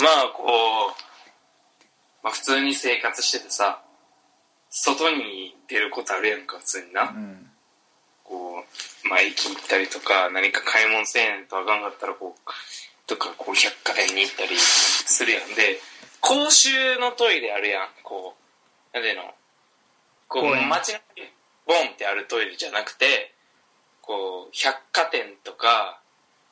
まあこう、まあ普通に生活しててさ、外に出ることあるやんか、普通にな。うん。こう、まあ駅行ったりとか、何か買い物せえんとあかんかったらこう、とかこう百貨店に行ったりするやん。で、公衆のトイレあるやん、こう、なんていうの、こう、街中にボンってあるトイレじゃなくて、こう、百貨店とか、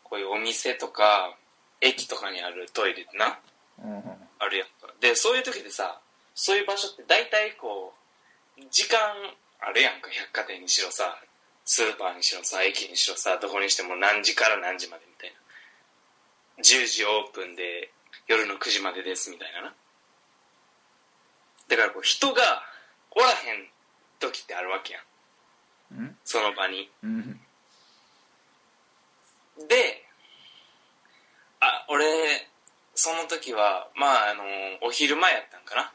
こういうお店とか、駅とかにあるトイレってな、うんあるやんか。で、そういう時でさ、そういう場所って大体こう、時間あるやんか、百貨店にしろさ、スーパーにしろさ、駅にしろさ、どこにしても何時から何時までみたいな。10時オープンで夜の9時までですみたいなな。だからこう人がおらへん時ってあるわけやん。うんその場に。うんで、あ、俺、その時は、まあ、あの、お昼前やったんかな。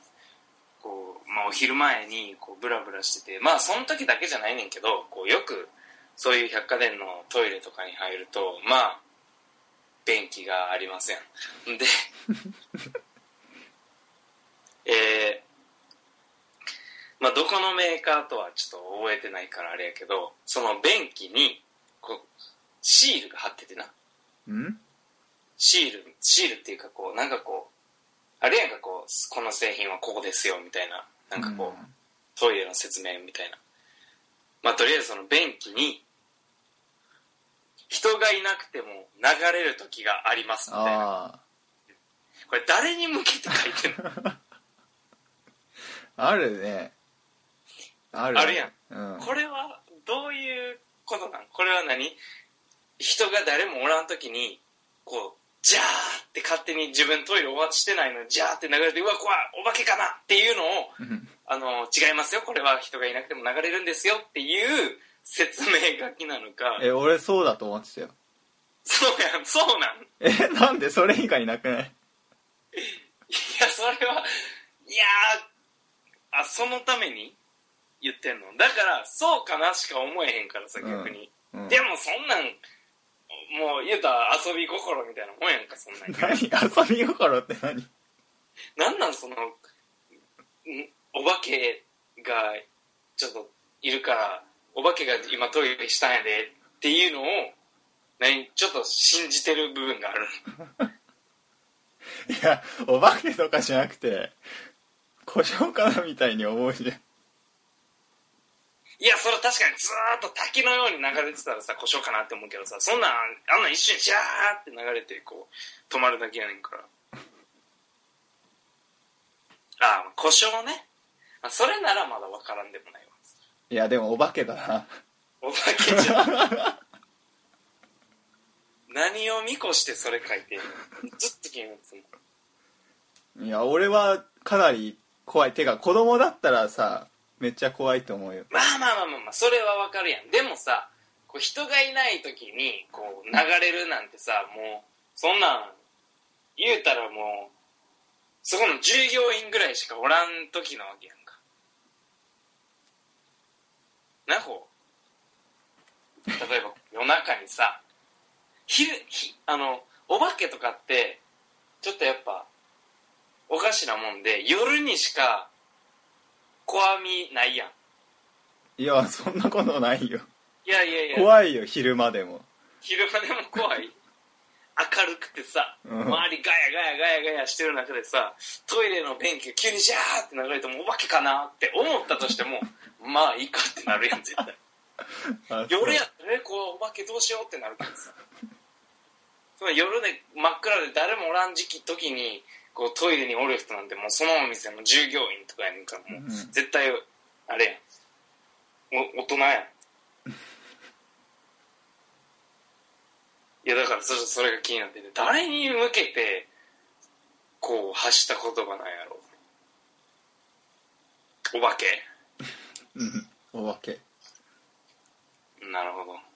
こう、まあ、お昼前に、こう、ブラブラしてて、まあ、その時だけじゃないねんけど、こう、よく、そういう百貨店のトイレとかに入ると、まあ、便器がありません。で、えー、まあ、どこのメーカーとはちょっと覚えてないからあれやけど、その便器に、こう、シールが貼っててな。うん？シール、シールっていうかこう、なんかこう、あれやんかこう、この製品はここですよみたいな、なんかこう、トイレの説明みたいな。まあとりあえずその便器に、人がいなくても流れる時がありますみたいな。これ誰に向けて書いてるの？あるね。あるね。あるやん、うん、これはどういうことなん？これは何？人が誰もおらん時に、こう、ジャーって勝手に自分トイレ終わしてないのに、ジャーって流れて、うわ、怖い、お化けかなっていうのを、うん。あの、違いますよ、これは人がいなくても流れるんですよっていう説明書きなのか。え俺そうだと思ってたよ。そうやん、そうなん。えなんでそれ以外なくない？いや、それは、いやー、あ、そのために言ってんの。だから、そうかなしか思えへんからさ、逆に。うん。でもそんなん、もう言うたら遊び心みたいなもんやんか、そんなん。何遊び心って何？なんなんその、んお化けがちょっといるから、お化けが今トイレしたんやでっていうのを、何、ちょっと信じてる部分がある。いやお化けとかじゃなくて故障かなみたいに思うじゃんいや、それ確かにずーっと滝のように流れてたらさ、故障かなって思うけどさ、そんなん、あんなん一瞬ジャーって流れて、こう、止まるだけやねんから。ああ、故障ね。あそれならまだわからんでもないわ。いやでもお化けだなお化けじゃん。何を見越してそれ書いてんの？ずっと気になってんの。いや俺はかなり怖いてか子供だったらさめっちゃ怖いと思うよまあまあまあまあまあ、それはわかるやん。でもさ、こう人がいない時に、こう流れるなんてさ、もう、そんなん、言うたらもう、そこの従業員ぐらいしかおらん時なわけやんか。な、こう。例えば夜中にさ、昼、ひ、あの、お化けとかって、ちょっとやっぱ、おかしなもんで、夜にしか、怖みないやん。いやそんなことないよいやいやいや、怖いよ昼間でも昼間でも怖い。明るくてさ、うん周りガヤガヤガヤガヤしてる中でさ、トイレの便器が急にジャーって流れてもお化けかなって思ったとしても、まあいいかってなるやん、絶対。あ夜やったらね、こう、お化けどうしようってなるけどさ。その夜で真っ暗で誰もおらん時期、時に、こうトイレにおる人なんてもうそのお店の従業員とかやねんから、もううん絶対、あれやん。お大人やん。いやだからそそれが気になってて、誰に向けて、こう発した言葉なんやろう。お化けうんお化けなるほど。